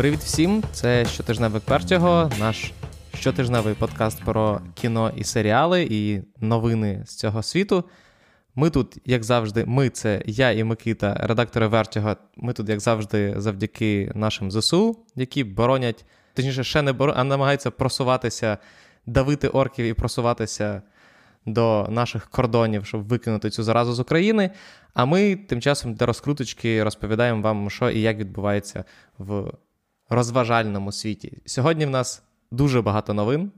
Привіт всім! Це щотижневик Пертього, наш щотижневий подкаст про кіно і серіали і новини з цього світу. Ми тут, як завжди, ми це я і Микита, редактори Вертього. Ми тут, як завжди, завдяки нашим ЗСУ, які боронять, точніше, ще не боронять, а намагаються просуватися, давити орків і просуватися до наших кордонів, щоб викинути цю заразу з України. А ми тим часом для розкруточки розповідаємо вам, що і як відбувається в розважальному світі. Сьогодні в нас дуже багато новин.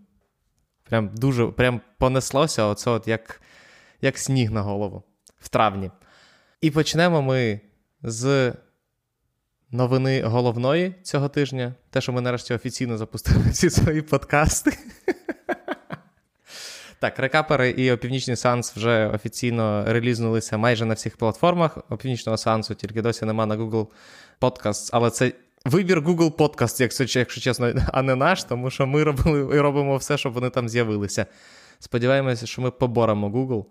Прям дуже прям понеслося оце от як, як сніг на голову в травні. І почнемо ми з новини головної цього тижня. Те, що ми нарешті офіційно запустили всі свої подкасти. Так, рекапери і опівнічний сеанс вже офіційно релізнулися майже на всіх платформах. Опівнічного сеансу тільки досі нема на Google Podcasts, але це вибір Google Podcast, якщо, якщо чесно, а не наш, тому що ми робили і робимо все, щоб вони там з'явилися. Сподіваємося, що ми поборемо Google.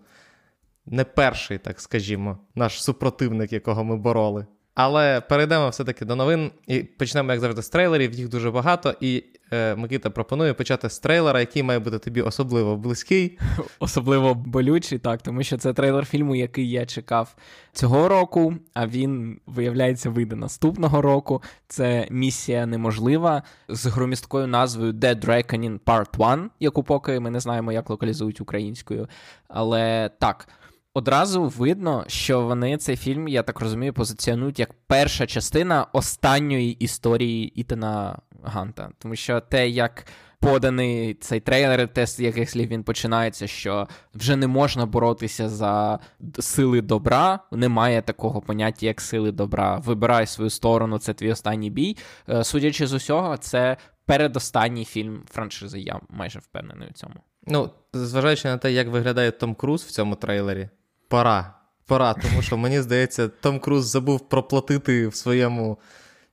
Не перший, так скажімо, наш супротивник, якого ми бороли. Але перейдемо все-таки до новин і почнемо, як завжди, з трейлерів. Їх дуже багато. І е, Микита пропонує почати з трейлера, який має бути тобі особливо близький. Особливо болючий, так, тому що це трейлер фільму, який я чекав цього року, а він, виявляється, вийде наступного року. Це місія неможлива з громісткою назвою Dead Reckoning Part 1, яку поки ми не знаємо, як локалізують українською. Але так. Одразу видно, що вони цей фільм, я так розумію, позиціонують як перша частина останньої історії Ітана Ганта. Тому що те, як поданий цей трейлер, те, з яких слів він починається, що вже не можна боротися за сили добра, немає такого поняття, як сили добра. Вибирай свою сторону, це твій останній бій. Е, судячи з усього, це передостанній фільм франшизи. Я майже впевнений у цьому. Ну, зважаючи на те, як виглядає Том Круз в цьому трейлері пора. Пора, тому що мені здається, Том Круз забув проплатити в своєму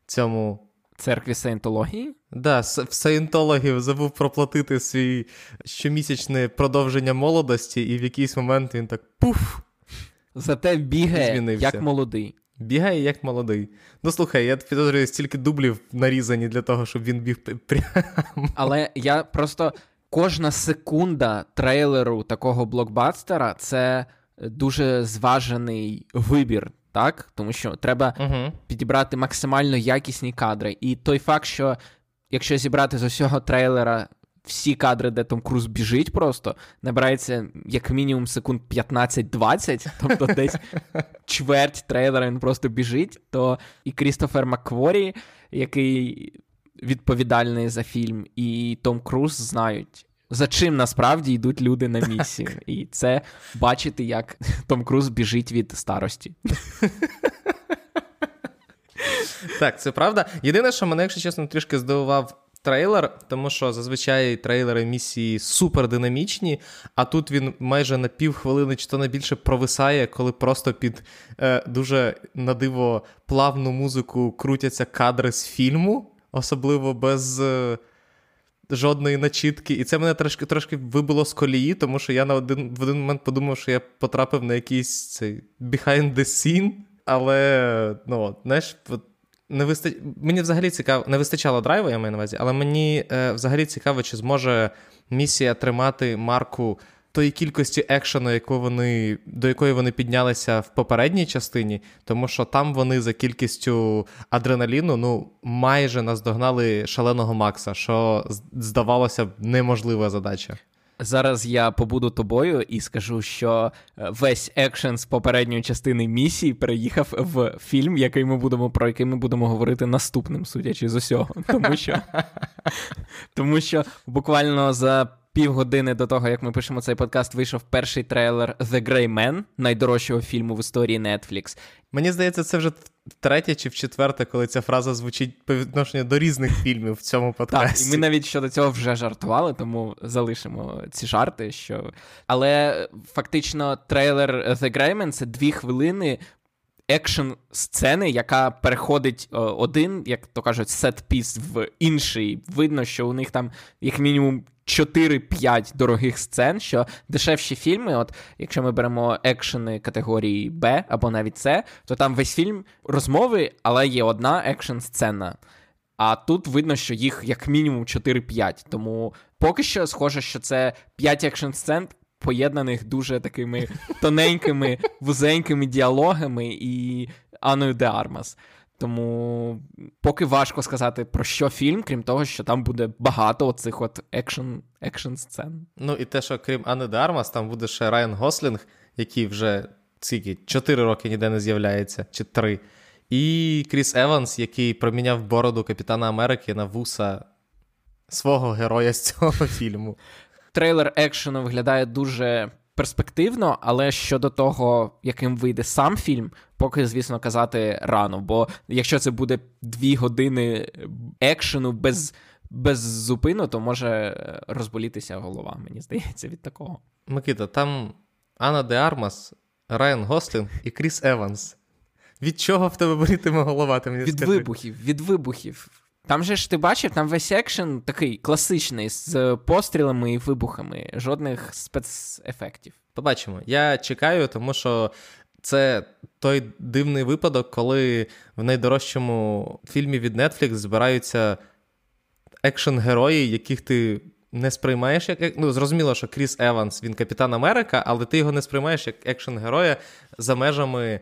цьому. Церкві саєнтології? Да, в саєнтологів забув проплатити свій щомісячне продовження молодості, і в якийсь момент він так пуф. Зате бігає змінився. як молодий. Бігає як молодий. Ну слухай, я підозрюю, стільки дублів нарізані для того, щоб він біг прямо. Але я просто кожна секунда трейлеру такого блокбастера це дуже зважений вибір, так? Тому що треба uh підібрати максимально якісні кадри. І той факт, що якщо зібрати з усього трейлера всі кадри, де Том Круз біжить, просто набирається як мінімум секунд 15-20, тобто десь чверть трейлера він просто біжить, то і Крістофер Маккворі, який відповідальний за фільм, і Том Круз знають за чим насправді йдуть люди на місію. І це бачити, як Том Круз біжить від старості. Так, це правда. Єдине, що мене, якщо чесно, трішки здивував. Трейлер, тому що зазвичай трейлери місії супер динамічні, а тут він майже на півхвилини чи то не більше провисає, коли просто під е, дуже на диво плавну музику крутяться кадри з фільму, особливо без е, жодної начітки. І це мене трошки трошки вибило з колії, тому що я на один в один момент подумав, що я потрапив на якийсь цей behind the scene, але ну, знаєш, не вистач... мені взагалі цікаво, не вистачало драйву, я маю на увазі, але мені е, взагалі цікаво, чи зможе місія тримати марку тої кількості екшену, яку вони, до якої вони піднялися в попередній частині, тому що там вони за кількістю адреналіну ну, майже наздогнали шаленого Макса, що здавалося б неможлива задача. Зараз я побуду тобою і скажу, що е, весь екшен з попередньої частини місії переїхав в фільм, який ми будемо про який ми будемо говорити наступним, судячи з усього. Тому що тому що буквально за півгодини до того, як ми пишемо цей подкаст, вийшов перший трейлер The Grey Man, найдорожчого фільму в історії Netflix. Мені здається, це вже втретє чи в четверте, коли ця фраза звучить по відношенню до різних фільмів в цьому подкасті. Так, і ми навіть щодо цього вже жартували, тому залишимо ці жарти. Що... Але фактично трейлер The Grey Man — це дві хвилини. Екшн сцени, яка переходить один, як то кажуть, set-piece в інший. Видно, що у них там, як мінімум, 4-5 дорогих сцен, що дешевші фільми, от якщо ми беремо екшени категорії Б або навіть С, то там весь фільм розмови, але є одна екшн сцена. А тут видно, що їх як мінімум 4-5. Тому поки що схоже, що це 5 екшн сцен поєднаних дуже такими тоненькими, вузенькими діалогами і Аною де Армас. Тому поки важко сказати про що фільм, крім того, що там буде багато оцих от екшн екшн сцен. Ну і те, що крім Ани де Армас, там буде ще Райан Гослінг, який вже скільки, 4 роки ніде не з'являється, чи 3. І Кріс Еванс, який проміняв бороду Капітана Америки на вуса свого героя з цього фільму. Трейлер екшену виглядає дуже перспективно, але щодо того, яким вийде сам фільм, поки, звісно, казати рано. Бо якщо це буде дві години екшену без без зупину, то може розболітися голова, мені здається, від такого. Микита, там Анна Де Армас, Райан Гослінг і Кріс Еванс. Від чого в тебе болітиме голова? Ти мені Від скажи? вибухів, від вибухів. Там же ж ти бачив, там весь екшен такий класичний з пострілами і вибухами, жодних спецефектів. Побачимо. Я чекаю, тому що це той дивний випадок, коли в найдорожчому фільмі від Netflix збираються екшен-герої, яких ти не сприймаєш як. Ну, зрозуміло, що Кріс Еванс, він Капітан Америка, але ти його не сприймаєш як екшен-героя за межами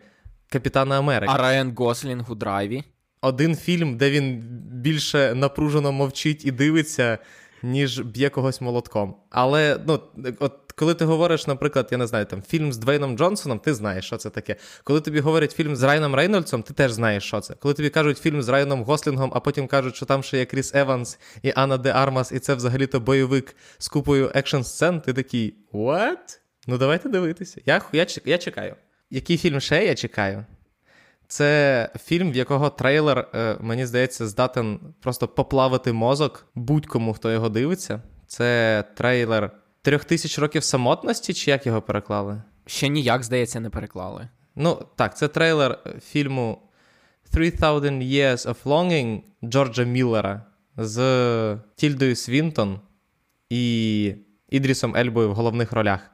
Капітана Америки. А Райан Гослінг у драйві. Один фільм, де він більше напружено мовчить і дивиться, ніж б'є когось молотком. Але ну, от коли ти говориш, наприклад, я не знаю, там фільм з Двейном Джонсоном, ти знаєш, що це таке. Коли тобі говорять фільм з Райаном Рейнольдсом, ти теж знаєш, що це. Коли тобі кажуть фільм з Райаном Гослінгом, а потім кажуть, що там ще є Кріс Еванс і Анна Де Армас, і це взагалі-то бойовик з купою екшн сцен, ти такий what? Ну давайте дивитися. Я, я, я чекаю. Який фільм ще я чекаю? Це фільм, в якого трейлер, е, мені здається, здатен просто поплавити мозок будь-кому, хто його дивиться. Це трейлер трьох тисяч років самотності, чи як його переклали? Ще ніяк, здається, не переклали. Ну, так, це трейлер фільму «3000 Years of Longing Джорджа Міллера з Тільдою Свінтон і Ідрісом Ельбою в головних ролях.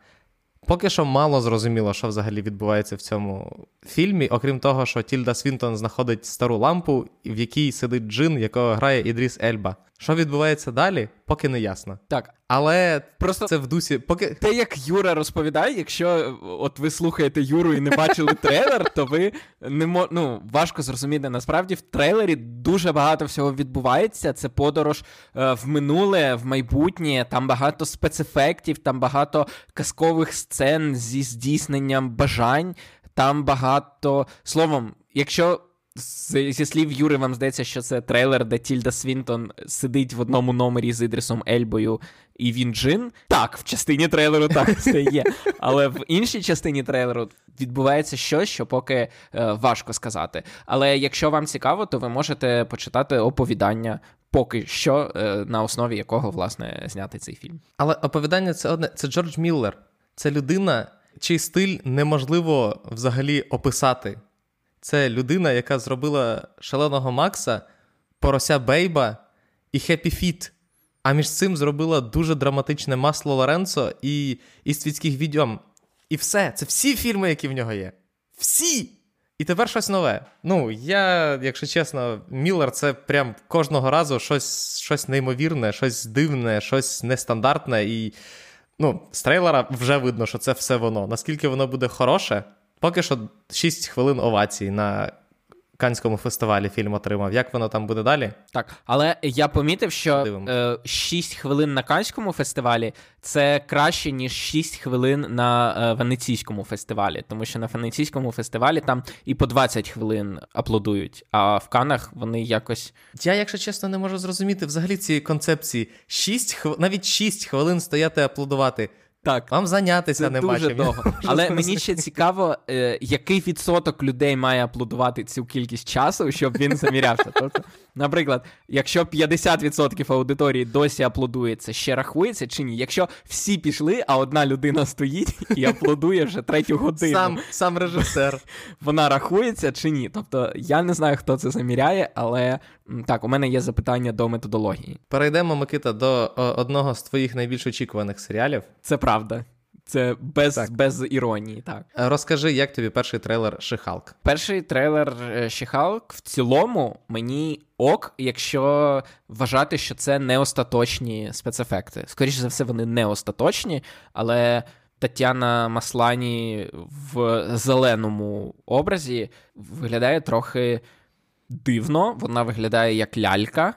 Поки що мало зрозуміло, що взагалі відбувається в цьому фільмі, окрім того, що Тільда Свінтон знаходить стару лампу, в якій сидить джин, якого грає Ідріс Ельба. Що відбувається далі, поки не ясно. Так. Але просто це в дусі. Поки те, як Юра розповідає, якщо от ви слухаєте Юру і не бачили трейлер, то ви не мо... ну, важко зрозуміти. Насправді в трейлері дуже багато всього відбувається. Це подорож е, в минуле, в майбутнє. Там багато спецефектів, там багато казкових сцен зі здійсненням бажань. Там багато словом, якщо Зі слів Юри, вам здається, що це трейлер, де Тільда Свінтон сидить в одному номері з Ідрісом Ельбою, і він Джин. Так, в частині трейлеру так це є. Але в іншій частині трейлеру відбувається щось, що поки е, важко сказати. Але якщо вам цікаво, то ви можете почитати оповідання. Поки що, е, на основі якого, власне, зняти цей фільм. Але оповідання це одне це Джордж Міллер. Це людина, чий стиль неможливо взагалі описати. Це людина, яка зробила шаленого Макса, Порося Бейба і Happy Feet. А між цим зробила дуже драматичне масло Лоренцо і і Іствікських відьом. І все. Це всі фільми, які в нього є. Всі! І тепер щось нове. Ну, я, якщо чесно, Міллер це прям кожного разу щось щось неймовірне, щось дивне, щось нестандартне. І ну, з трейлера вже видно, що це все воно. Наскільки воно буде хороше. Поки що 6 хвилин овацій на Канському фестивалі фільм отримав. Як воно там буде далі? Так, але я помітив, що е, 6 хвилин на Канському фестивалі це краще, ніж 6 хвилин на е, Венеційському фестивалі. Тому що на Венеційському фестивалі там і по 20 хвилин аплодують, а в Канах вони якось. Я, якщо чесно, не можу зрозуміти взагалі цієї концепції. 6 хв... навіть 6 хвилин стояти аплодувати. Так, вам зайнятися нема дуже довго. Але мені ще цікаво, е, який відсоток людей має аплодувати цю кількість часу, щоб він замірявся. Тобто, наприклад, якщо 50% аудиторії досі аплодує, це ще рахується чи ні? Якщо всі пішли, а одна людина стоїть і аплодує вже третю годину, сам сам режисер, вона рахується чи ні? Тобто я не знаю, хто це заміряє, але так, у мене є запитання до методології. Перейдемо, Микита, до одного з твоїх найбільш очікуваних серіалів. Це правда. Це без так. без іронії. так. Розкажи, як тобі перший трейлер Шихалк? Перший трейлер Шихалк в цілому мені ок, якщо вважати, що це не остаточні спецефекти. Скоріше за все, вони не остаточні, але. Тетяна Маслані в зеленому образі виглядає трохи дивно. Вона виглядає як лялька,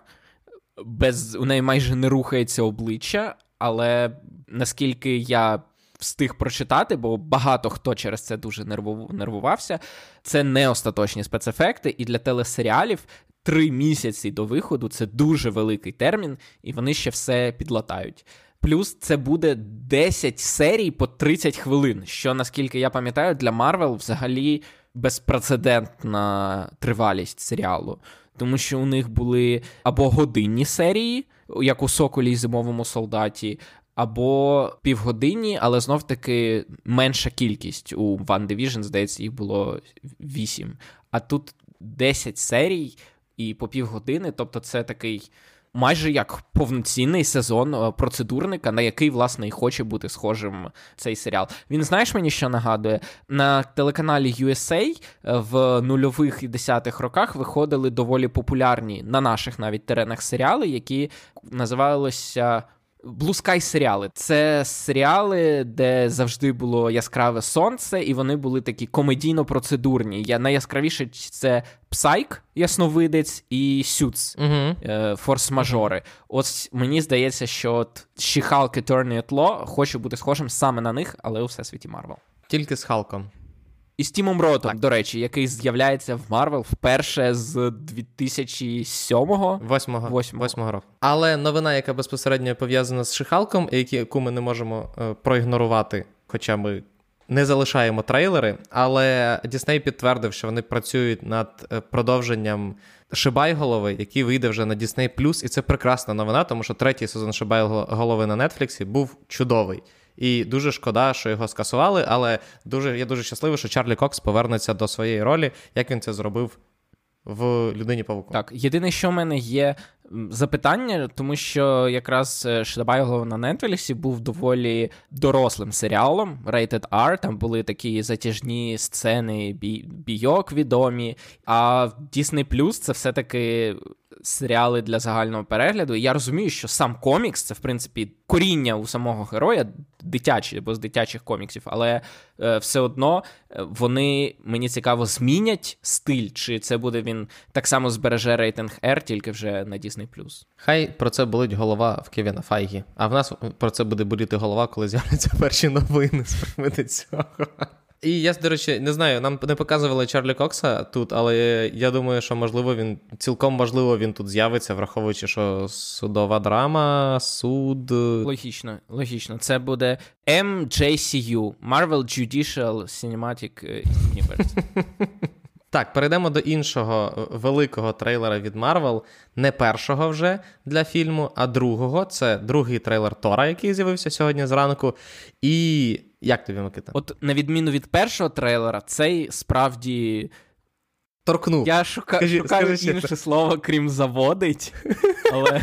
без у неї майже не рухається обличчя, але наскільки я встиг прочитати, бо багато хто через це дуже нервувався, це не остаточні спецефекти, і для телесеріалів. Три місяці до виходу це дуже великий термін, і вони ще все підлатають. Плюс це буде 10 серій по 30 хвилин, що наскільки я пам'ятаю, для Марвел взагалі безпрецедентна тривалість серіалу. Тому що у них були або годинні серії, як у Соколі і зимовому солдаті, або півгодинні, але знов таки менша кількість. У One Division, здається, їх було 8. А тут 10 серій і по півгодини, тобто це такий майже як повноцінний сезон е, процедурника, на який, власне, і хоче бути схожим цей серіал. Він знаєш мені, що нагадує? На телеканалі USA е, в нульових і десятих роках виходили доволі популярні на наших навіть теренах серіали, які називалися Blue Sky серіали це серіали, де завжди було яскраве сонце, і вони були такі комедійно-процедурні. Я найяскравіше це Псайк, Ясновидець і Сюц Форс-мажори. Ось мені здається, що от She-Hulk Law хоче бути схожим саме на них, але у всесвіті Марвел. Тільки з Халком. І з Тімом Ротом, так. до речі, який з'являється в Марвел вперше з 2007-го. 8-го. 8-го року. Але новина, яка безпосередньо пов'язана з Ши-Халком, яку ми не можемо е, проігнорувати, хоча ми не залишаємо трейлери. Але Дісней підтвердив, що вони працюють над е, продовженням Шибайголови, який вийде вже на Disney+, і це прекрасна новина, тому що третій сезон Шибайголови на Нетфліксі був чудовий. І дуже шкода, що його скасували, але дуже я дуже щасливий, що Чарлі Кокс повернеться до своєї ролі, як він це зробив в людині павуку. Так, єдине, що в мене є запитання, тому що якраз е, Шедабайло на Нетфліксі був доволі дорослим серіалом Rated R, Там були такі затяжні сцени, бій, бійок відомі. А Disney Plus це все-таки серіали для загального перегляду. І я розумію, що сам комікс це, в принципі, коріння у самого героя, дитячі або з дитячих коміксів, але е, все одно е, вони мені цікаво змінять стиль, чи це буде він так само збереже рейтинг R, тільки вже на Disney+. Хай про це болить голова в Кевіна Файгі, а в нас про це буде боліти голова, коли з'являться перші новини з приводу цього. І я, до речі, не знаю, нам не показували Чарлі Кокса тут, але я думаю, що можливо він цілком можливо він тут з'явиться, враховуючи, що судова драма, суд. Логічно, логічно. Це буде MJCU, Marvel Judicial Cinematic Universe. Так, перейдемо до іншого великого трейлера від Марвел. Не першого вже для фільму, а другого. Це другий трейлер Тора, який з'явився сьогодні зранку. І як тобі Микита? От на відміну від першого трейлера, цей справді. Торкнув. Я шука... скажи, шукаю скажи інше слово, крім заводить. Але.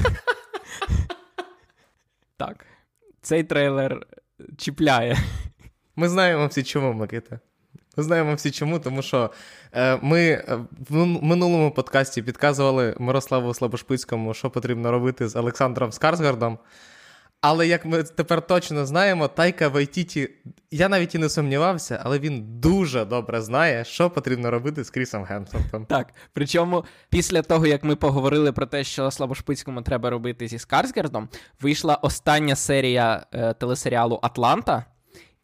так. Цей трейлер чіпляє. Ми знаємо всі чому, Микита. Ми знаємо всі чому, тому що е, ми е, в минулому подкасті підказували Мирославу Слабошпицькому, що потрібно робити з Олександром Скарсгардом. Але як ми тепер точно знаємо, Тайка Вайтіті, я навіть і не сумнівався, але він дуже добре знає, що потрібно робити з Крісом Гемсвортом. Так. Причому після того, як ми поговорили про те, що Слабошпицькому треба робити зі Скарсгардом, вийшла остання серія е, телесеріалу Атланта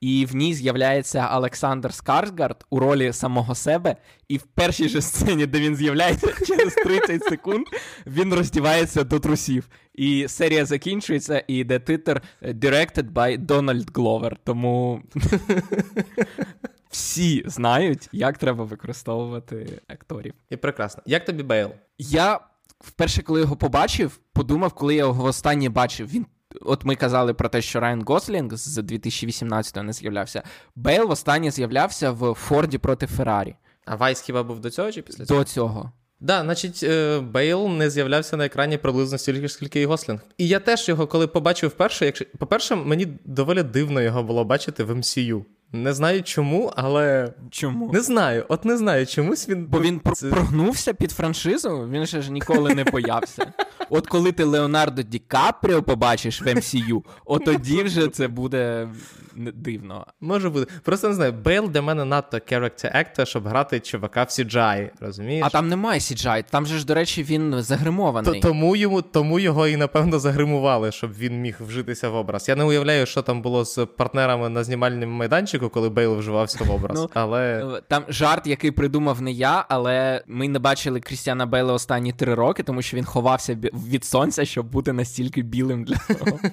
і в ній з'являється Олександр Скарсгард у ролі самого себе. І в першій же сцені, де він з'являється через 30 секунд, він роздівається до трусів. І серія закінчується, і йде титр Directed by Donald Glover. Тому всі знають, як треба використовувати акторів. І прекрасно. Як тобі Бейл? Я вперше, коли його побачив, подумав, коли я його востаннє бачив, він От ми казали про те, що Райан Гослінг з 2018-го не з'являвся. Бейл останнє з'являвся в Форді проти Феррарі. А Vice хіба був до цього чи після цього? До цього. Да, значить, е, Бейл не з'являвся на екрані приблизно стільки, скільки і Гослінг. І я теж його, коли побачив вперше, якщо по-перше, мені доволі дивно його було бачити в MCU. Не знаю чому, але. Чому? Не знаю. От не знаю, чомусь він. Бо він Це... прогнувся під франшизу, він ще ж ніколи не боявся. От коли ти Леонардо Ді Капріо побачиш в MCU, от тоді вже це буде дивно. Може бути. Просто не знаю, Бейл для мене надто character actor, щоб грати чувака в CGI, розумієш? А там немає CGI, там же ж, до речі, він загримований. Тому йому тому його і напевно загримували, щоб він міг вжитися в образ. Я не уявляю, що там було з партнерами на знімальному майданчику, коли Бейл вживався в образ. ну, але е, там жарт, який придумав не я, але ми не бачили Крістіана Бейла останні три роки, тому що він ховався від сонця, щоб бути настільки білим для того.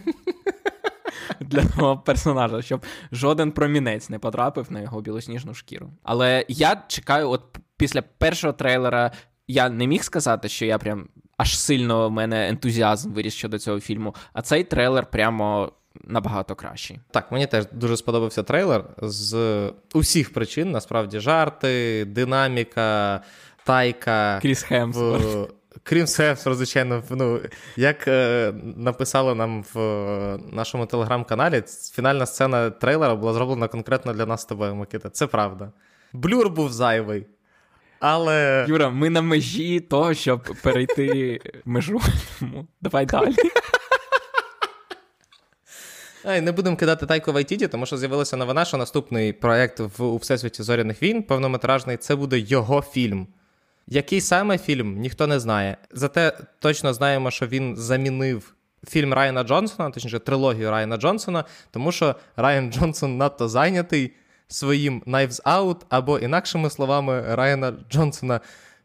Для того персонажа, щоб жоден промінець не потрапив на його білосніжну шкіру. Але я чекаю, от після першого трейлера я не міг сказати, що я прям аж сильно в мене ентузіазм виріс щодо цього фільму. А цей трейлер прямо набагато кращий. Так, мені теж дуже сподобався трейлер з усіх причин. Насправді, жарти, динаміка, тайка. Кріс Хемсворт. Крім Хемсворт, звичайно, ну, як е, написали нам в е, нашому телеграм-каналі, фінальна сцена трейлера була зроблена конкретно для нас з тобою, Микита. Це правда. Блюр був зайвий. Але. Юра, ми на межі того, щоб перейти межу. Давай далі. Ай, Не будемо кидати Тайко Вайтіді, тому що з'явилася новина, що наступний проект в у Всесвіті зоряних війн, повнометражний, це буде його фільм. Який саме фільм, ніхто не знає. Зате точно знаємо, що він замінив фільм Райана Джонсона, точніше, трилогію Райана Джонсона, тому що Райан Джонсон надто зайнятий своїм Knives Out, або, інакшими словами, Райана Джонсона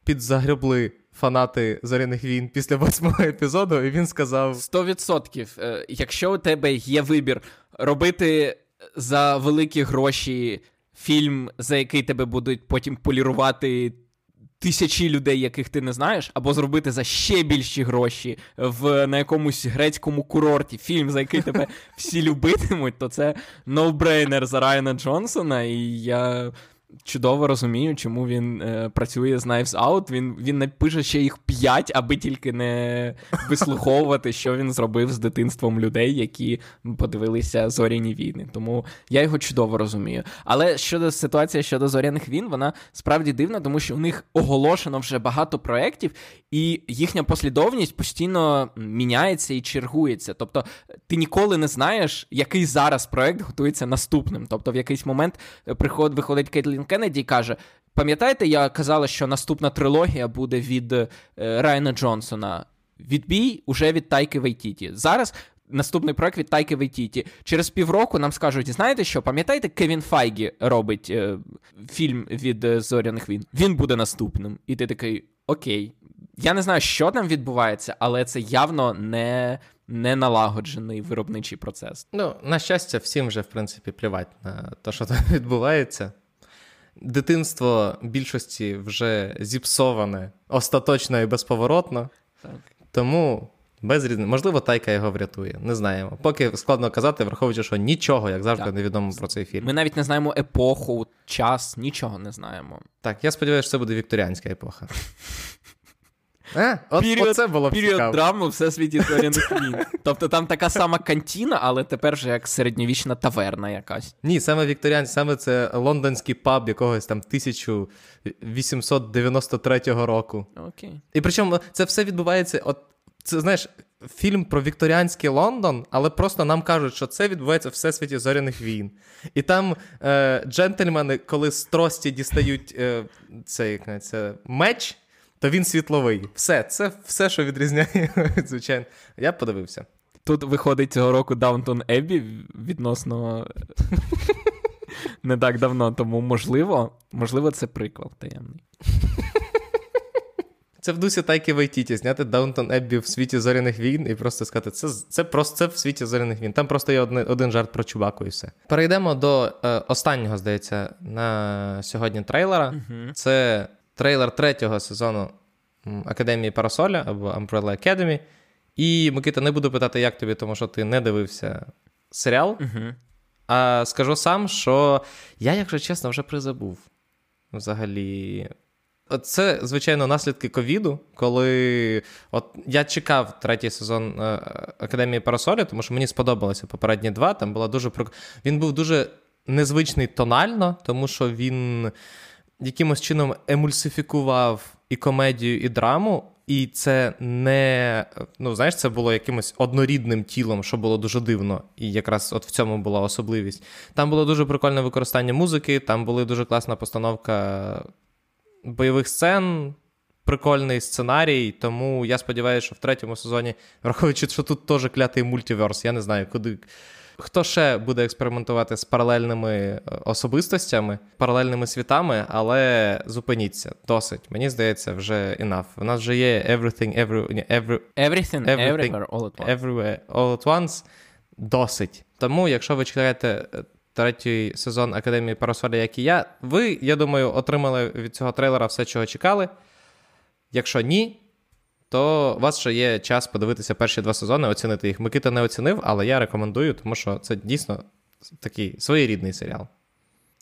підзагребли фанати зоряних війн після восьмого епізоду, і він сказав: «100%. Е, якщо у тебе є вибір робити за великі гроші фільм, за який тебе будуть потім полірувати. Тисячі людей, яких ти не знаєш, або зробити за ще більші гроші в на якомусь грецькому курорті фільм, за який тебе всі любитимуть, то це no-brainer за Райана Джонсона. І я чудово розумію, чому він е, працює з Knives Out. Він він напише ще їх п'ять, аби тільки не вислуховувати, що він зробив з дитинством людей, які подивилися зоряні війни. Тому я його чудово розумію. Але щодо ситуації щодо зоряних війн, вона справді дивна, тому що у них оголошено вже багато проєктів, і їхня послідовність постійно міняється і чергується. Тобто ти ніколи не знаєш, який зараз проект готується наступним. Тобто, в якийсь момент е, приход виходить Кейтлін Кеннеді каже: пам'ятаєте, я казала, що наступна трилогія буде від е, Райана Джонсона. Відбій уже від Тайки Вейтіті. Зараз. Наступний проект від Тайки Вейтіті. Через півроку нам скажуть: знаєте що, пам'ятаєте, Кевін Файгі робить е, фільм від е, Зоряних Він? Він буде наступним. І ти такий окей. Я не знаю, що там відбувається, але це явно не не налагоджений виробничий процес. Ну, на щастя, всім вже, в принципі, плівать на те, що там відбувається. Дитинство більшості вже зіпсоване остаточно і безповоротно. Так. Тому без різниці. Можливо, тайка його врятує. Не знаємо. Поки складно казати, враховуючи, що нічого, як завжди, так. не відомо про цей фільм. Ми навіть не знаємо епоху, час, нічого не знаємо. Так, я сподіваюся, що це буде вікторіанська епоха. Е, от, Період, оце було б цікаво. драму всесвіті зоряних війн. Тобто там така сама кантіна, але тепер вже як середньовічна таверна якась. Ні, саме вікторіан, саме це лондонський паб якогось там 1893 року. Окей. І причому це все відбувається. от це знаєш, фільм про вікторіанський Лондон, але просто нам кажуть, що це відбувається в всесвіті зоряних війн. І там е, джентльмени, коли з трості дістають е, цей, це, меч то він світловий. Все, це все, що відрізняє, звичайно. Я подивився. Тут виходить цього року Даунтон Еббі відносно не так давно, тому можливо, можливо, це приквел таємний. Це в дусі Тайки Вайтіті, зняти Даунтон Еббі в світі зоряних війн і просто сказати, це це просто це в світі зоряних війн. Там просто є один, один жарт про чубаку і все. Перейдемо до е, останнього, здається, на сьогодні трейлера. Uh-huh. Це трейлер третього сезону Академії Парасоля або Umbrella Academy. І Микита, не буду питати, як тобі, тому що ти не дивився серіал. uh А скажу сам, що я, якщо чесно, вже призабув. Взагалі. Це, звичайно, наслідки ковіду, коли от я чекав третій сезон е, Академії Парасолі, тому що мені сподобалося попередні два. Там була дуже Він був дуже незвичний тонально, тому що він якимось чином емульсифікував і комедію, і драму. І це не ну знаєш, це було якимось однорідним тілом, що було дуже дивно. І якраз от в цьому була особливість. Там було дуже прикольне використання музики, там була дуже класна постановка бойових сцен, прикольний сценарій. Тому я сподіваюся, що в третьому сезоні, враховуючи, що тут теж клятий мультиверс, я не знаю, куди. Хто ще буде експериментувати з паралельними е, особистостями, паралельними світами, але зупиніться досить. Мені здається, вже enough. У нас вже є everything, every, every, everything, everything everywhere, all at once. Everywhere, all at once. Досить. Тому, якщо ви чекаєте е, третій сезон Академії Парасолі, як і я, ви, я думаю, отримали від цього трейлера все, чого чекали. Якщо ні, то у вас ще є час подивитися перші два сезони, оцінити їх. Микита не оцінив, але я рекомендую, тому що це дійсно такий своєрідний серіал.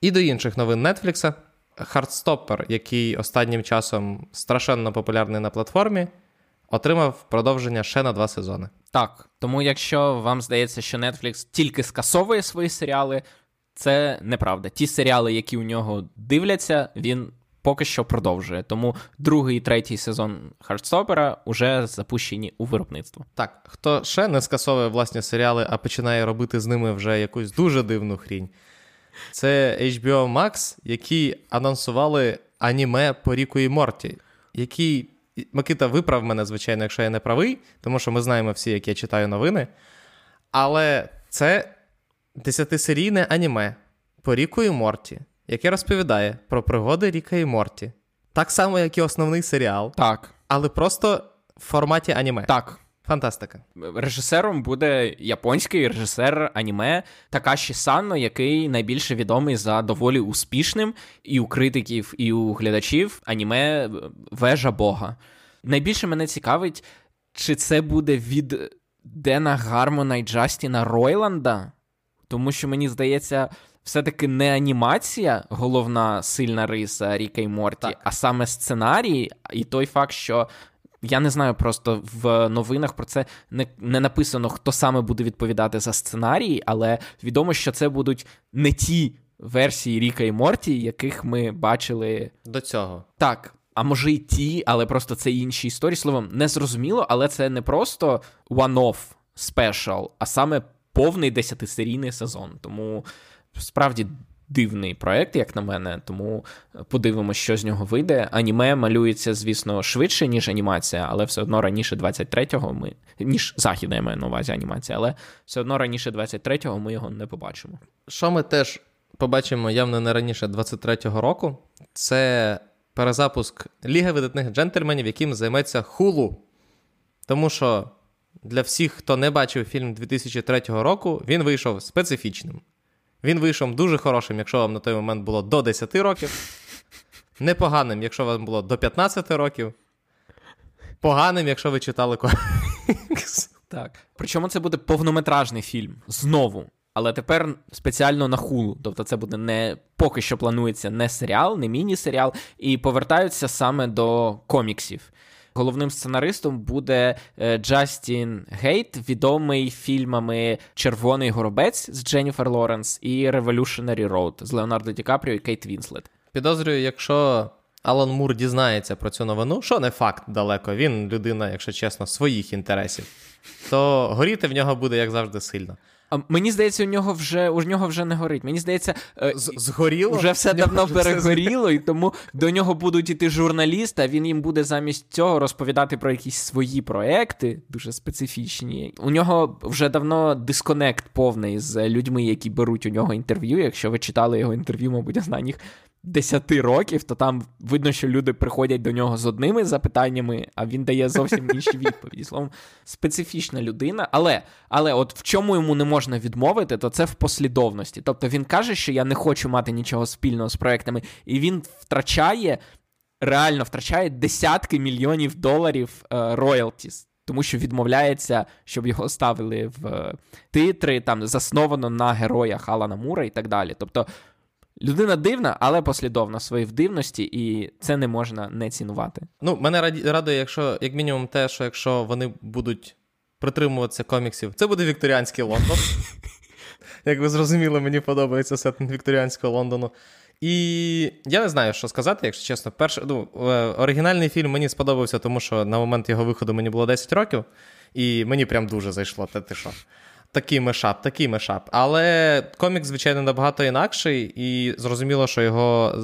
І до інших новин Нетфлікса. Heartstopper, який останнім часом страшенно популярний на платформі, отримав продовження ще на два сезони. Так, тому якщо вам здається, що Netflix тільки скасовує свої серіали, це неправда. Ті серіали, які у нього дивляться, він поки що продовжує. Тому другий і третій сезон Хардстопера вже запущені у виробництво. Так, хто ще не скасовує власні серіали, а починає робити з ними вже якусь дуже дивну хрінь. Це HBO Max, які анонсували аніме по Ріку і Морті, який. Микита, виправ мене, звичайно, якщо я не правий, тому що ми знаємо всі, як я читаю новини. Але це десятисерійне аніме по Ріку і Морті, яке розповідає про пригоди Ріка і Морті. Так само, як і основний серіал. Так. Але просто в форматі аніме. Так. Фантастика. Режисером буде японський режисер аніме Такаші Санно, який найбільше відомий за доволі успішним і у критиків, і у глядачів аніме Вежа Бога. Найбільше мене цікавить, чи це буде від Дена Гармона і Джастіна Ройланда, тому що мені здається, все-таки не анімація, головна сильна риса Ріка і Морті, так. а саме сценарій, і той факт, що. Я не знаю, просто в новинах про це не не написано, хто саме буде відповідати за сценарій, але відомо, що це будуть не ті версії Ріка і Морті, яких ми бачили до цього. Так. А може й ті, але просто це інші історії. Словом, не зрозуміло, але це не просто one-off special, а саме повний десятисерійний сезон. Тому справді дивний проект, як на мене. Тому подивимося, що з нього вийде. Аніме малюється, звісно, швидше, ніж анімація, але все одно раніше 23-го ми. Ніж західна я маю на увазі анімація, але все одно раніше 23-го ми його не побачимо. Що ми теж побачимо явно не раніше 23-го року, це перезапуск Ліги видатних джентльменів, яким займеться Хулу. Тому що для всіх, хто не бачив фільм 2003 року, він вийшов специфічним. Він вийшов дуже хорошим, якщо вам на той момент було до 10 років. Непоганим, якщо вам було до 15 років. Поганим, якщо ви читали комікс. Так. Причому це буде повнометражний фільм. Знову. Але тепер спеціально на Hulu. Тобто, це буде не поки що планується не серіал, не міні-серіал, і повертаються саме до коміксів. Головним сценаристом буде е, Джастін Хейт, відомий фільмами Червоний горобець з Дженніфер Лоренс і Revolutionary Road з Леонардо Ді Капріо і Кейт Вінслет. Підозрюю, якщо Алан Мур дізнається про цю новину, що не факт далеко. Він людина, якщо чесно, своїх інтересів, то горіти в нього буде як завжди сильно. Мені здається, у нього вже у нього вже не горить. Мені здається, е, згоріло вже все давно вже перегоріло, все... і тому до нього будуть іти журналісти. а Він їм буде замість цього розповідати про якісь свої проекти, дуже специфічні. У нього вже давно дисконект повний з людьми, які беруть у нього інтерв'ю. Якщо ви читали його інтерв'ю, мабуть, останніх 10 років, то там видно, що люди приходять до нього з одними запитаннями, а він дає зовсім інші відповіді. Словом, специфічна людина. Але але от в чому йому не можна відмовити, то це в послідовності. Тобто він каже, що я не хочу мати нічого спільного з проектами, і він втрачає, реально втрачає десятки мільйонів доларів роялтіс. Тому що відмовляється, щоб його ставили в титри, там засновано на героях Алана Мура і так далі. Тобто Людина дивна, але послідовна в своїй дивності, і це не можна не цінувати. Ну, мене радує, якщо як мінімум, те, що якщо вони будуть притримуватися коміксів, це буде вікторіанський Лондон. Як ви зрозуміли, мені подобається сеттинг вікторіанського Лондону. І я не знаю, що сказати, якщо чесно. Перший, ну, е, Оригінальний фільм мені сподобався, тому що на момент його виходу мені було 10 років, і мені прям дуже зайшло. Та ти що? Такий мешап, такий мешап. Але комік, звичайно, набагато інакший, і зрозуміло, що його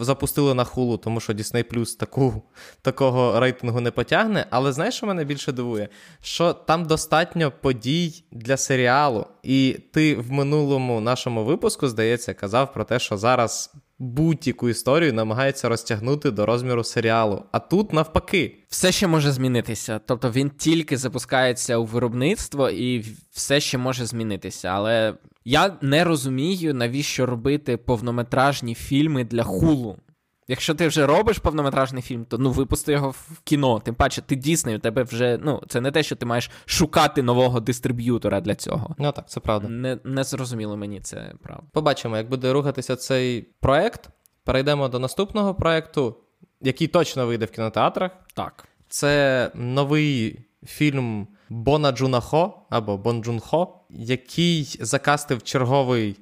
запустили на хулу, тому що Disney Plus таку, такого рейтингу не потягне. Але знаєш, що мене більше дивує? Що там достатньо подій для серіалу, і ти в минулому нашому випуску, здається, казав про те, що зараз будь-яку історію намагається розтягнути до розміру серіалу. А тут навпаки. Все ще може змінитися. Тобто він тільки запускається у виробництво і все ще може змінитися. Але я не розумію, навіщо робити повнометражні фільми для хулу. Якщо ти вже робиш повнометражний фільм, то ну випусти його в кіно. Тим паче, ти Дісней, у тебе вже ну це не те, що ти маєш шукати нового дистриб'ютора для цього. Ну так, це правда. Не не зрозуміло мені це правда. Побачимо, як буде рухатися цей проект. Перейдемо до наступного проекту, який точно вийде в кінотеатрах. Так. Це новий фільм Бон Джун Хо або Бон Джун Хо, який закастив черговий,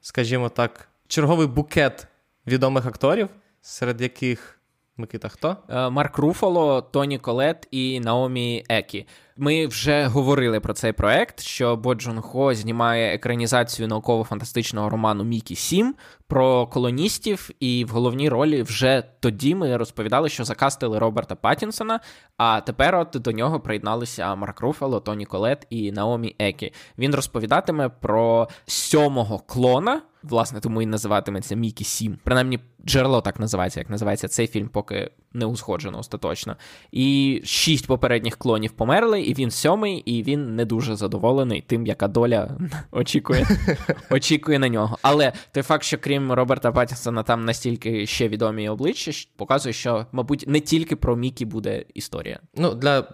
скажімо так, черговий букет відомих акторів серед яких Микита хто? Е, Марк Руфало, Тоні Колетт і Наомі Екі. Ми вже говорили про цей проект, що Бон Джун Хо знімає екранізацію науково-фантастичного роману Мікі Сім про колоністів, і в головній ролі вже тоді ми розповідали, що закастили Роберта Паттінсона, а тепер от до нього приєдналися Марк Руфало, Тоні Колет і Наомі Екі. Він розповідатиме про сьомого клона. Власне, тому і називатиметься Мікі Сім. Принаймні, джерело так називається, як називається цей фільм, поки не узгоджено остаточно. І шість попередніх клонів померли, і він сьомий, і він не дуже задоволений тим, яка доля очікує очікує на нього. Але той факт, що крім Роберта Паттінсона там настільки ще відомі обличчя, показує, що, мабуть, не тільки про Мікі буде історія. Ну, для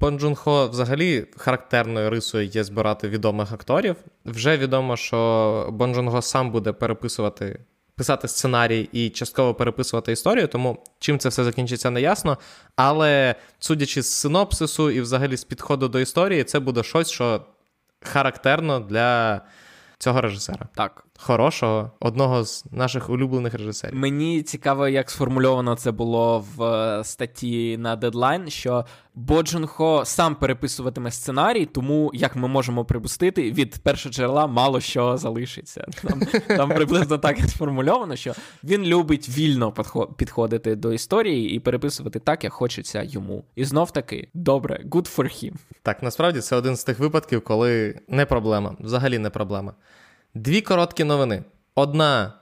Бон Джун Хо взагалі характерною рисою є збирати відомих акторів. Вже відомо, що Бон Джун Хо сам буде переписувати писати сценарій і частково переписувати історію, тому чим це все закінчиться, не ясно. Але судячи з синопсису і взагалі з підходу до історії, це буде щось, що характерно для цього режисера. Так. Хорошого, одного з наших улюблених режисерів. Мені цікаво, як сформульовано це було в е, статті на Deadline, що Бо Джун Хо сам переписуватиме сценарій, тому як ми можемо припустити, від першого джерела мало що залишиться. Там там приблизно так сформульовано, що він любить вільно підходити до історії і переписувати так, як хочеться йому. І знов таки добре, good for him. Так, насправді це один з тих випадків, коли не проблема, взагалі не проблема. Дві короткі новини. Одна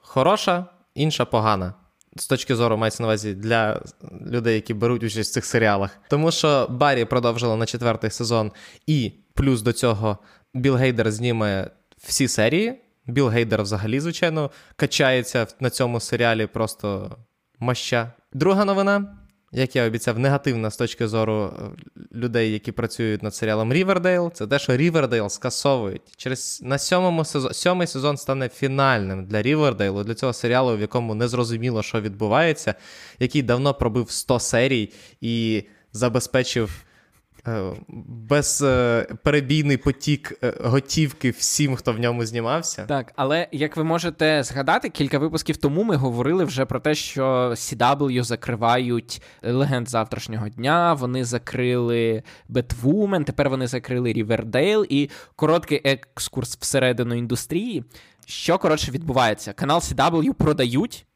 хороша, інша погана. З точки зору мається на увазі для людей, які беруть участь в цих серіалах. Тому що Баррі продовжили на четвертий сезон, і плюс до цього Біл Гейдер зніме всі серії. Біл Гейдер взагалі, звичайно, кочається на цьому серіалі просто моща. Друга новина як я обіцяв, негативна з точки зору е, людей, які працюють над серіалом Рівердейл, це те, що Рівердейл скасовують. Через на сьомому сезон сьомий сезон стане фінальним для Рівердейлу, для цього серіалу, в якому не зрозуміло, що відбувається, який давно пробив 100 серій і забезпечив безперебійний потік е, готівки всім, хто в ньому знімався. Так, але як ви можете згадати, кілька випусків тому ми говорили вже про те, що CW закривають легенд завтрашнього дня. Вони закрили Бетвумен, тепер вони закрили Рівердейл і короткий екскурс всередину індустрії. Що коротше відбувається? Канал CW продають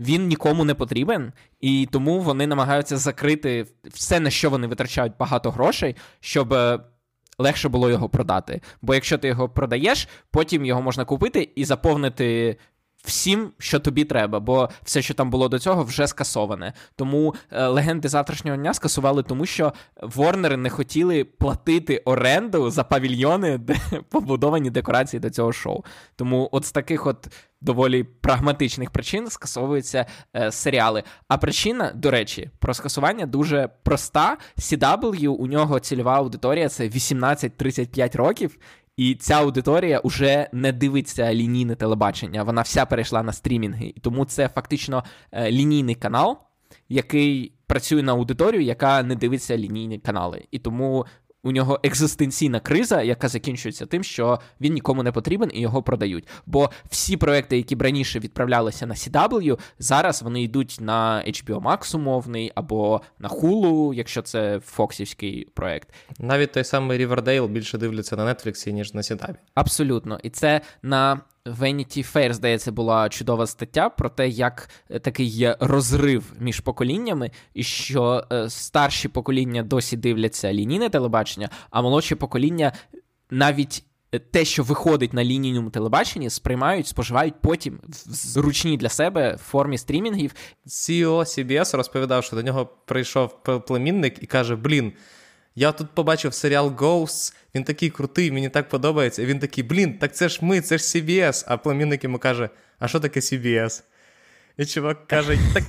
він нікому не потрібен, і тому вони намагаються закрити все, на що вони витрачають багато грошей, щоб е, легше було його продати. Бо якщо ти його продаєш, потім його можна купити і заповнити. Всім, що тобі треба, бо все, що там було до цього, вже скасоване. Тому е, легенди завтрашнього дня скасували, тому що Ворнери не хотіли платити оренду за павільйони, де побудовані декорації до цього шоу. Тому от з таких от доволі прагматичних причин скасовуються е, серіали. А причина, до речі, про скасування дуже проста. CW, у нього цільова аудиторія це 18-35 років. І ця аудиторія вже не дивиться лінійне телебачення, вона вся перейшла на стрімінги. І тому це фактично е, лінійний канал, який працює на аудиторію, яка не дивиться лінійні канали. І тому у нього екзистенційна криза, яка закінчується тим, що він нікому не потрібен і його продають. Бо всі проекти, які б раніше відправлялися на CW, зараз вони йдуть на HBO Max умовний або на Hulu, якщо це фоксівський проект. Навіть той самий Рівердейл більше дивляться на Netflix, ніж на CW. Абсолютно, і це на Vanity Fair, здається, була чудова стаття про те, як е, такий є розрив між поколіннями, і що е, старші покоління досі дивляться лінійне телебачення, а молодші покоління навіть. Е, те, що виходить на лінійному телебаченні, сприймають, споживають потім в зручній для себе в формі стрімінгів. CEO CBS розповідав, що до нього прийшов племінник і каже: Блін, я тут побачив серіал Ghosts, він такий крутий, мені так подобається. Він такий, блін, так це ж ми, це ж CBS. А племінник йому каже: А що таке CBS? І чувак каже: так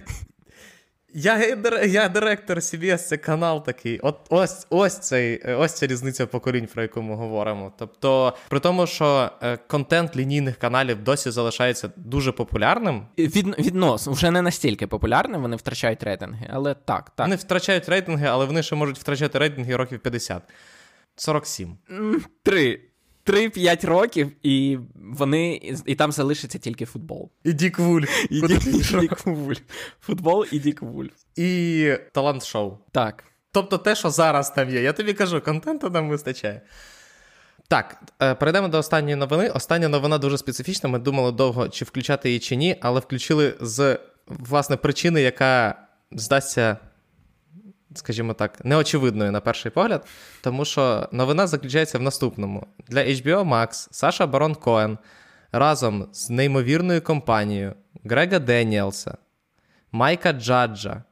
я я директор CBS, це канал такий. От Ось ось, цей, ось ця різниця поколінь, про яку ми говоримо. Тобто, при тому, що е, контент лінійних каналів досі залишається дуже популярним. Від, Віднос вже не настільки популярним, вони втрачають рейтинги, але так. так. Вони втрачають рейтинги, але вони ще можуть втрачати рейтинги років 50. 47. Три. 3-5 років, і вони і там залишиться тільки футбол. І Дік Вульф. І Дік Вульф. Футбол і Дік Вульф. І талант шоу. Так. Тобто те, що зараз там є. Я тобі кажу, контенту нам вистачає. Так, е, перейдемо до останньої новини. Остання новина дуже специфічна. Ми думали довго, чи включати її, чи ні, але включили з власне причини, яка здасться скажімо так, неочевидною на перший погляд, тому що новина заключається в наступному: для HBO Max Саша Барон Коен разом з неймовірною компанією Грега Деніелса, Майка Джаджа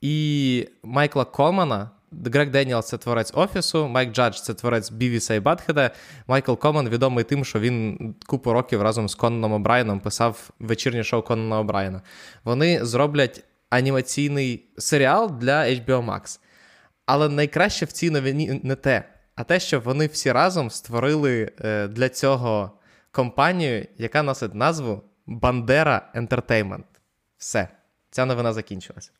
і Майкла Комена. Грег Деніелс це творець офісу, Майк Джадж це творець Бівіса і Батхеда. Майкл Комен відомий тим, що він купу років разом з Конаном Обрайном писав вечірнє шоу Конана Обрайна. Вони зроблять анімаційний серіал для HBO Max. Але найкраще в цій новині не те, а те, що вони всі разом створили е, для цього компанію, яка носить назву Бандера Entertainment. Все, ця новина закінчилася.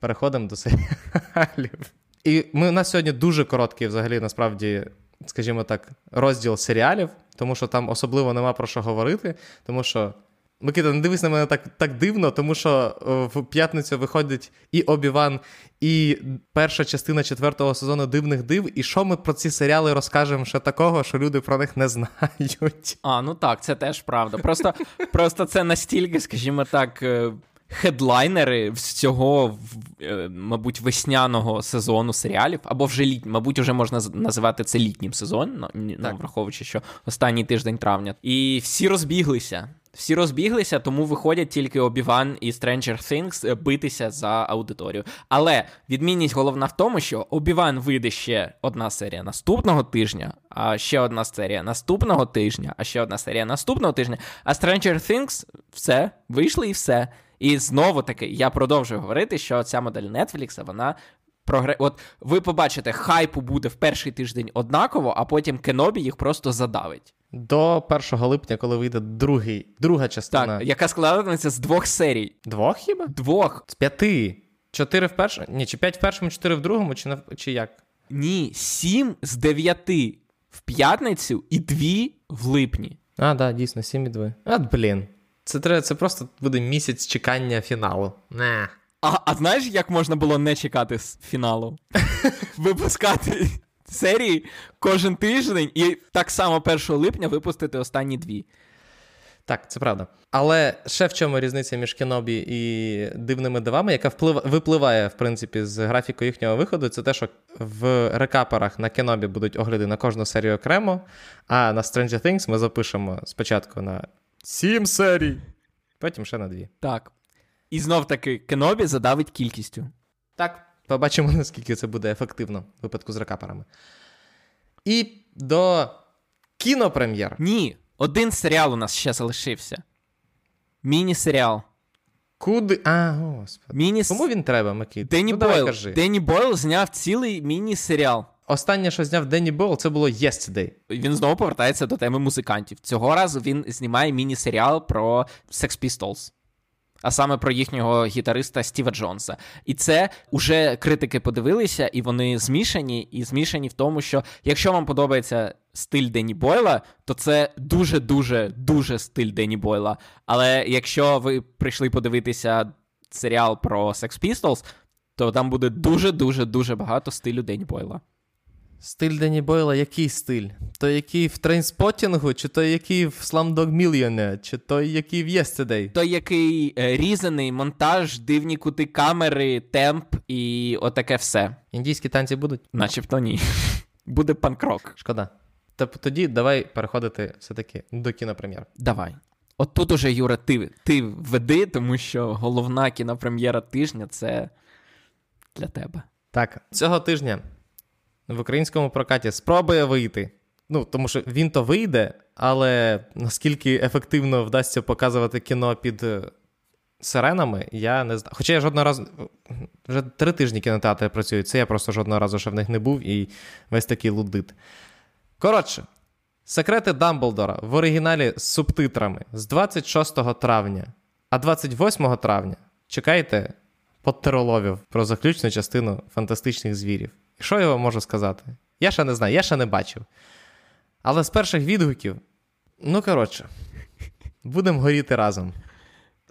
Переходимо до серіалів. І ми, у нас сьогодні дуже короткий, взагалі, насправді, скажімо так, розділ серіалів, тому що там особливо нема про що говорити, тому що Микита, не дивись на мене так так дивно, тому що в п'ятницю виходить і Обіван, і перша частина четвертого сезону дивних див. І що ми про ці серіали розкажемо ще такого, що люди про них не знають? А, ну так, це теж правда. Просто просто це настільки, скажімо так, е, хедлайнери з цього, е, мабуть, весняного сезону серіалів, або вже літ, мабуть, вже можна називати це літнім сезоном, ну, враховуючи, що останній тиждень травня. І всі розбіглися. Всі розбіглися, тому виходять тільки Обіван і Stranger Things е, битися за аудиторію. Але відмінність головна в тому, що Обіван вийде ще одна серія наступного тижня, а ще одна серія наступного тижня, а ще одна серія наступного тижня. А Stranger Things все, вийшли і все. І знову таки я продовжую говорити, що ця модель Netflix, вона прогре... От ви побачите, хайпу буде в перший тиждень однаково, а потім Кенобі їх просто задавить. До 1 липня, коли вийде другий, друга частина. Так, яка складається з двох серій. Двох хіба? Двох. З п'яти. Чотири в першому? Ні, чи п'ять в першому, чотири в другому, чи на чи як? Ні, сім з дев'яти в п'ятницю і дві в липні. А, так, дійсно, сім і дві. А, блін. Це треба, це просто буде місяць чекання фіналу. Не. А а знаєш, як можна було не чекати з фіналу? Випускати серії кожен тиждень і так само 1 липня випустити останні дві. Так, це правда. Але ще в чому різниця між Кенобі і дивними дивами, яка вплив... випливає, в принципі, з графіку їхнього виходу, це те, що в рекаперах на Кенобі будуть огляди на кожну серію окремо, а на Stranger Things ми запишемо спочатку на сім серій, потім ще на дві. Так. І знов таки Кенобі задавить кількістю. Так. Побачимо, наскільки це буде ефективно в випадку з рекаперами. І до кінопрем'єр. Ні, один серіал у нас ще залишився. Міні-серіал. Куди. А, господи. Міні... Кому він треба, Микит? Денні ну, Бойл. Денні Бойл зняв цілий міні-серіал. Останнє, що зняв Денні Бойл, це було Yesterday. Він знову повертається до теми музикантів. Цього разу він знімає міні-серіал про Sex Pistols. А саме про їхнього гітариста Стіва Джонса. І це уже критики подивилися, і вони змішані, і змішані в тому, що якщо вам подобається стиль Денні Бойла, то це дуже-дуже дуже стиль Денні Бойла. Але якщо ви прийшли подивитися серіал про Sex Pistols, то там буде дуже-дуже дуже багато стилю Денні Бойла. Стиль Денні Бойла, який стиль? Той, який в трейнспотінгу, чи той, який в Slumdog Millionaire, чи той, який в Yesterday? Той, який е, різаний, монтаж, дивні кути камери, темп і отаке все. Індійські танці будуть? Начебто ні. Буде панкрок. Шкода. Тобто тоді давай переходити все-таки до кінопрем'єр. Давай. От тут уже, Юра, ти, ти веди, тому що головна кінопрем'єра тижня це для тебе. Так, цього тижня в українському прокаті спробує вийти. Ну, тому що він то вийде, але наскільки ефективно вдасться показувати кіно під е, сиренами, я не знаю. Хоча я жодного разу. Вже три тижні кінотеатри працюють, це я просто жодного разу ще в них не був і весь такий лудит. Коротше, секрети Дамблдора в оригіналі з субтитрами з 26 травня, а 28 травня чекайте подтероловів про заключну частину фантастичних звірів. Що я вам можу сказати? Я ще не знаю, я ще не бачив. Але з перших відгуків, ну коротше, будемо горіти разом.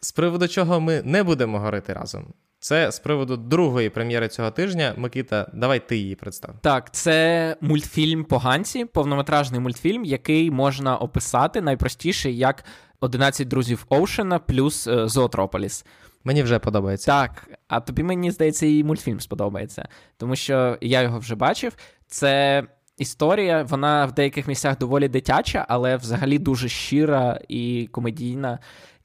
З приводу чого ми не будемо горити разом. Це з приводу другої прем'єри цього тижня. Микита, давай ти її представ. Так, це мультфільм Поганці, повнометражний мультфільм, який можна описати найпростіше як 11 друзів Оушена плюс е, Зоотрополіс. Мені вже подобається. Так, а тобі мені здається, і мультфільм сподобається, тому що я його вже бачив. Це історія, вона в деяких місцях доволі дитяча, але взагалі дуже щира і комедійна.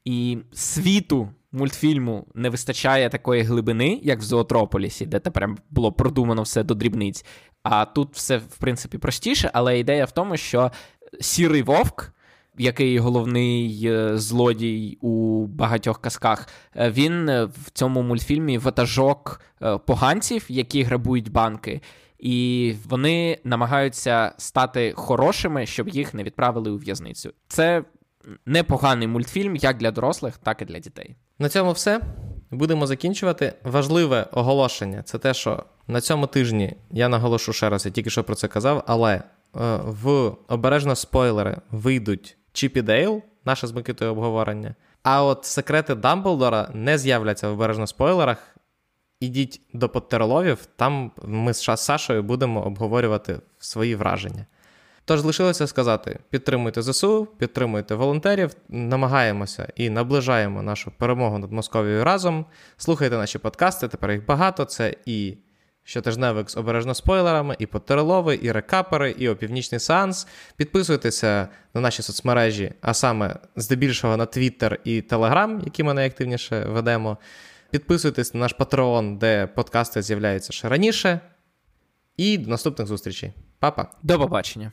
І світу мультфільму не вистачає такої глибини, як в Зоотрополісі, де тепер було продумано все до дрібниць. А тут все, в принципі, простіше, але ідея в тому, що сірий вовк який головний е, злодій у багатьох казках, е, він е, в цьому мультфільмі ватажок поганців, які грабують банки. І вони намагаються стати хорошими, щоб їх не відправили у в'язницю. Це непоганий мультфільм як для дорослих, так і для дітей. На цьому все. Будемо закінчувати. Важливе оголошення це те, що на цьому тижні я наголошу ще раз, я тільки що про це казав, але в обережно спойлери вийдуть Чіп і Дейл, наше з Микитою обговорення. А от секрети Дамблдора не з'являться в обережно спойлерах. Ідіть до Поттерлавів, там ми з Сашою будемо обговорювати свої враження. Тож лишилося сказати: підтримуйте ЗСУ, підтримуйте волонтерів, намагаємося і наближаємо нашу перемогу над Московією разом. Слухайте наші подкасти, тепер їх багато. Це і Щотижневик з обережно спойлерами, і потерлови, і рекапери, і опівнічний сеанс. Підписуйтеся на наші соцмережі, а саме здебільшого на Твіттер і Телеграм, які ми найактивніше ведемо. Підписуйтесь на наш Патреон, де подкасти з'являються ще раніше. І до наступних зустрічей. Па-па. До побачення.